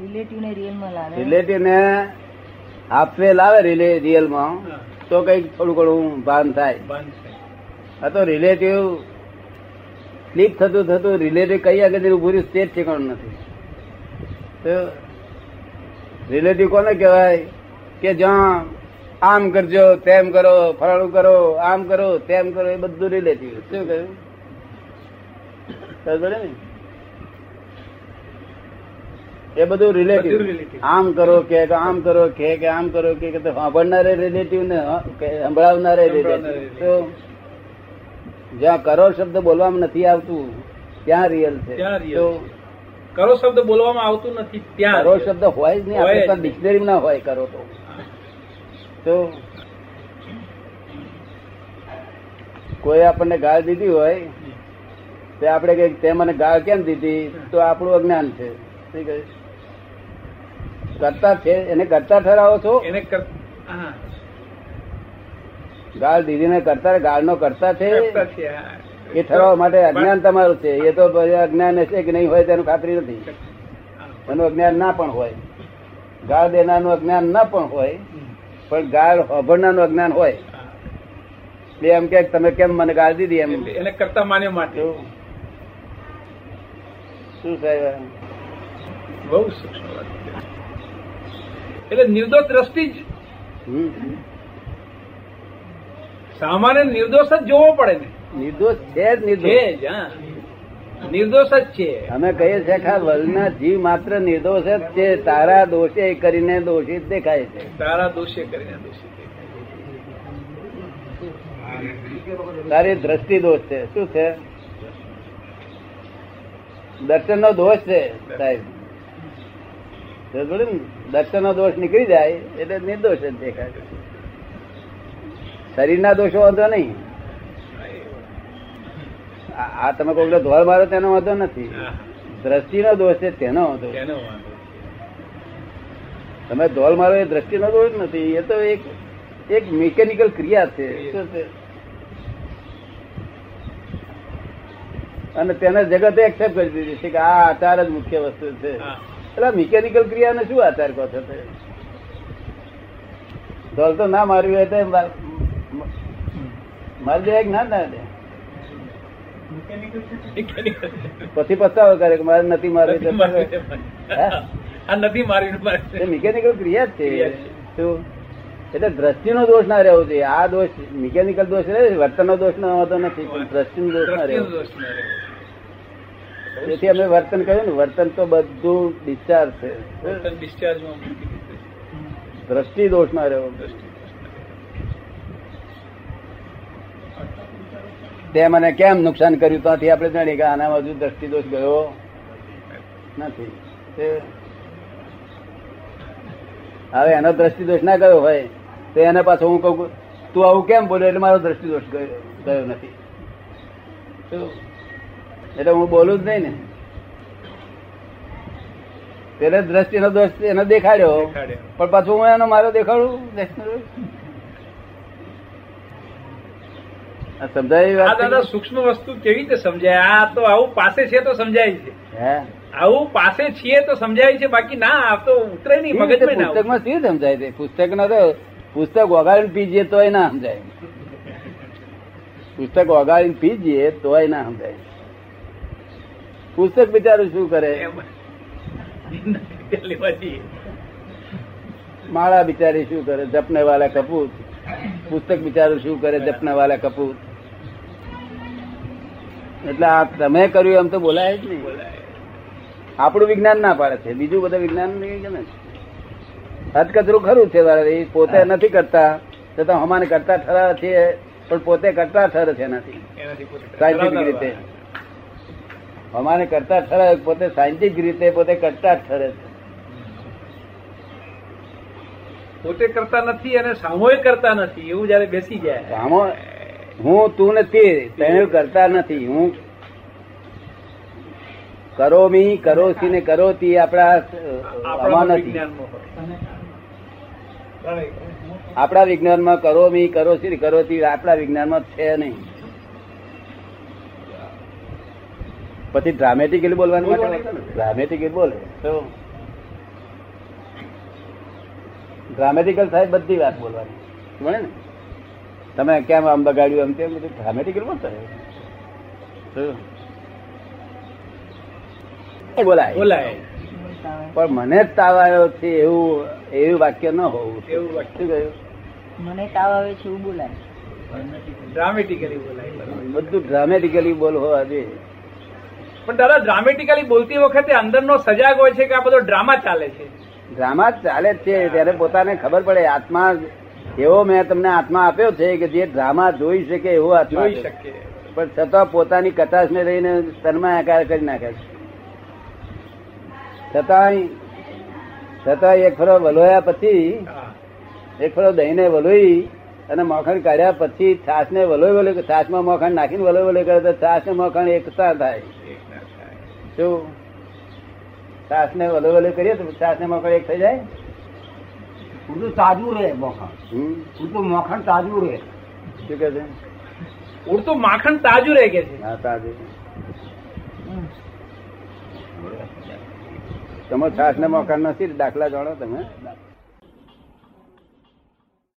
Relative ને રિયલમાં લાવે. રિલેટિવ ને આપવે લાવે રિલે રિયલમાં હા. તો કંઈક થોડું ઘણું ભાન થાય. આ તો રિલેટિવ સ્લીપ થતું થતું રિલેટિવ કઈ આગળ ઉભું રહ્યું તે જ ઠેકાણું નથી. તો રિલેટિવ કોને કહેવાય? કે જ્યાં આમ કરજો તેમ કરો ફલાણું કરો આમ કરો તેમ કરો એ બધું રિલેટિવ શું કહ્યું? ને? એ બધું રિલેટિવ આમ કરો કે આમ કરો કે આમ કરો કે સાંભળનારે રિલેટિવ ને સંભળાવનારે રિલેટિવ તો જ્યાં કરો શબ્દ બોલવામાં નથી આવતું ત્યાં રિયલ છે. તો કરો શબ્દ બોલવામાં આવતું નથી ત્યાં કરો શબ્દ હોય જ નહીં આપણે ડિક્શનરી ના હોય કરો તો. તો કોઈ આપણને ગાળ દીધી હોય તે આપણે કઈ તે મને ગાળ કેમ દીધી? તો આપણું અજ્ઞાન છે. શું કહ્યું? કરતા છે એને કરતા ઠરાવો છો? એને ગાળ દીધી ને કરતા ગાળ નો કરતા છે, એ ઠરાવવા માટે અજ્ઞાન તમારું છે. એ તો અજ્ઞાન છે કે નહીં હોય તેનું ખાતરી નથી. એનું અજ્ઞાન ના પણ હોય. ગાળ દેનારનું અજ્ઞાન ના પણ હોય પણ ગાળ હોભરનારનું અજ્ઞાન હોય. બે એમ કે તમે કેમ મને ગાળ દીધી એમ? એને કરતા માન્યો માટે. શું? સાહેબ? બહુ સૂક્ષ્મ. એટલે નિર્દોષ દ્રષ્ટિ જ. સામાન્ય નિર્દોષ જ જોવો પડે ને. નિર્દોષ છે જ નિર્દોષ. નિર્દોષ જ છે. અમે કહીએ છીએ કે વર્લ્ડના જીવ માત્ર નિર્દોષ જ છે તારા દોષે કરીને દોષિત દેખાય છે. તારા દોષે કરીને દોષી તારી દ્રષ્ટિ દોષ છે. શું છે? દર્શન નો દોષ છે સાહેબ? દર્શન નો દોષ નીકળી જાય એટલે નિર્દોષ જ દેખાય. શરીરના દોષો વાંધો નહીં. આ તમે કોઈ ધોળ મારો તેનો વાંધો નથી. દ્રષ્ટિનો દોષ છે તેનો વાંધો તમે ધોલ મારો એ દ્રષ્ટિનો દોષ નથી. એ તો એક એક મિકેનિકલ ક્રિયા છે. અને તેને જગતે એક્સેપ્ટ કરી દીધી છે કે આ આચાર જ મુખ્ય વસ્તુ છે. એટલે મિકેનિકલ ક્રિયાને શું આચાર કહો છો ઢોલ તો ના મારવી હોય તો મારી દે ના ના દે? પછી પસ્તાવો કરે કે મારે નથી મારવી મિકેનિકલ ક્રિયા જ છે. છે. શું? એટલે દ્રષ્ટિનો દોષ ના રહેવો જોઈએ. આ દોષ મિકેનિકલ દોષ રહે વર્તનનો દોષ ના હોતો નથી. પણ દ્રષ્ટિનો દોષ ના રહેવો તેથી અમે વર્તન કહ્યું ને વર્તન તો બધું ડિસ્ચાર્જ છે. દ્રષ્ટિ દોષમાં રહેવો તે મને કેમ નુકસાન કર્યું? ત્યાંથી આપણે જાણીએ કે આના બાજુ દ્રષ્ટિ દોષ ગયો નથી. હવે એનો દ્રષ્ટિ દોષ ના ગયો હોય તો એને પાછો હું કહું તું આવું કેમ બોલ્યો? એટલે મારો દ્રષ્ટિ દોષ ગયો ગયો નથી? એટલે હું બોલું જ નહીં ને. પેલે દ્રષ્ટિનો દોષ એને દેખાડ્યો. પણ પાછું હું એનો મારો દેખાડું? સમજાય દાદા સૂક્ષ્મ વસ્તુ કેવી રીતે સમજાય? આ તો આવું પાસે છે તો સમજાય છે. આવું પાસે છીએ તો સમજાય છે બાકી ના આ તો ઉતરે નહીં મગજ. પુસ્તકમાં શું સમજાય છે? પુસ્તક તો પુસ્તક વગાડીને પીજીએ તોય ના સમજાય. પુસ્તક વગાડીને પીજીએ તોય ના સમજાય. પુસ્તક બિચારું શું કરે. માળા બિચારી શું કરે? જપને વાલા કપૂત પુસ્તક બિચારું શું કરે? જપને વાલા કપૂત એટલે આ તમે કર્યું એમ તો બોલાય જ નહીં. આપણું વિજ્ઞાન ના પાડે છે. બીજું બધું વિજ્ઞાન હદકતરું ગમે હદકચરું ખરું છે એ પોતે નથી કરતા. છતાં અમાને કરતા ઠરાવે છે પણ પોતે કરતા ઠર છે એનાથી સાયન્ટિફિક રીતે. અમાને કરતા ઠરાવે પોતે સાયન્ટિફિક રીતે પોતે કરતા ઠરે છે. પોતે કરતા નથી અને સામૂહિક કરતા નથી એવું જયારે બેસી જાય. સામો હું તું નથી તે તેને કરતા નથી હું કરોમી કરોસી ને કરોતી આપણા આમાં આપણા નથી. વિજ્ઞાનમાં કરો આપણા વિજ્ઞાનમાં કરોમી કરોસી ને કરોતી આપણા વિજ્ઞાનમાં છે નહીં. પછી ડ્રામેટિકલી બોલવાનું માટે ડ્રામેટિકલી બોલે. તો ડ્રામેટિકલ થાય બધી વાત બોલવાની. મળે ને? તમે કેમ આમ બગાડ્યું એમ તેમ બધું ડ્રામેટિકલ? એ બોલાય. બોલાય. પણ મને જ તાવ આવ્યો છે એવું એવું વાક્ય ન હોવું એવું વાક્ય. ગયું કહ્યું? મને તાવ આવે છે એવું બોલાય. ડ્રામેટિકલી બોલાય. બધું ડ્રામેટિકલી બોલ હોવા જોઈએ પણ દાદા ડ્રામેટિકલી બોલતી વખતે અંદરનો સજાગ હોય છે કે આ બધો ડ્રામા ચાલે છે? ડ્રામા ચાલે જ છે. ત્યારે પોતાને ખબર પડે આત્મા એવો મેં તમને આત્મા આપ્યો છે કે જે ડ્રામા જોઈ શકે એવો આત્મા જોઈ શકે. પણ છતાં પોતાની કટાશને લઈને તન્મા આકાર કરી નાખે છે. છતાંય છતાં એક ફરો વલોયા પછી. એક ફરો દહીંને વલોઈ અને મોખણ કાઢ્યા પછી છાસ ને વલોય વલોય છાસમાં મોખણ નાખીને વલોય વલોય કરે તો છાસ ને મોખણ એકતા થાય. શું સાસ ને અલગ વલોય કરીએ તો સાસ ને મોખણ એક થઈ જાય? ઉડું તાજું રહે મોખણ. હમ. ઉડું મોખણ તાજું રહે. શું કે છે? ઉડતું માખણ તાજું રહે કે છે? હા તાજું તમે છાસ ને મોખણ નથી દાખલા જાણો તમે.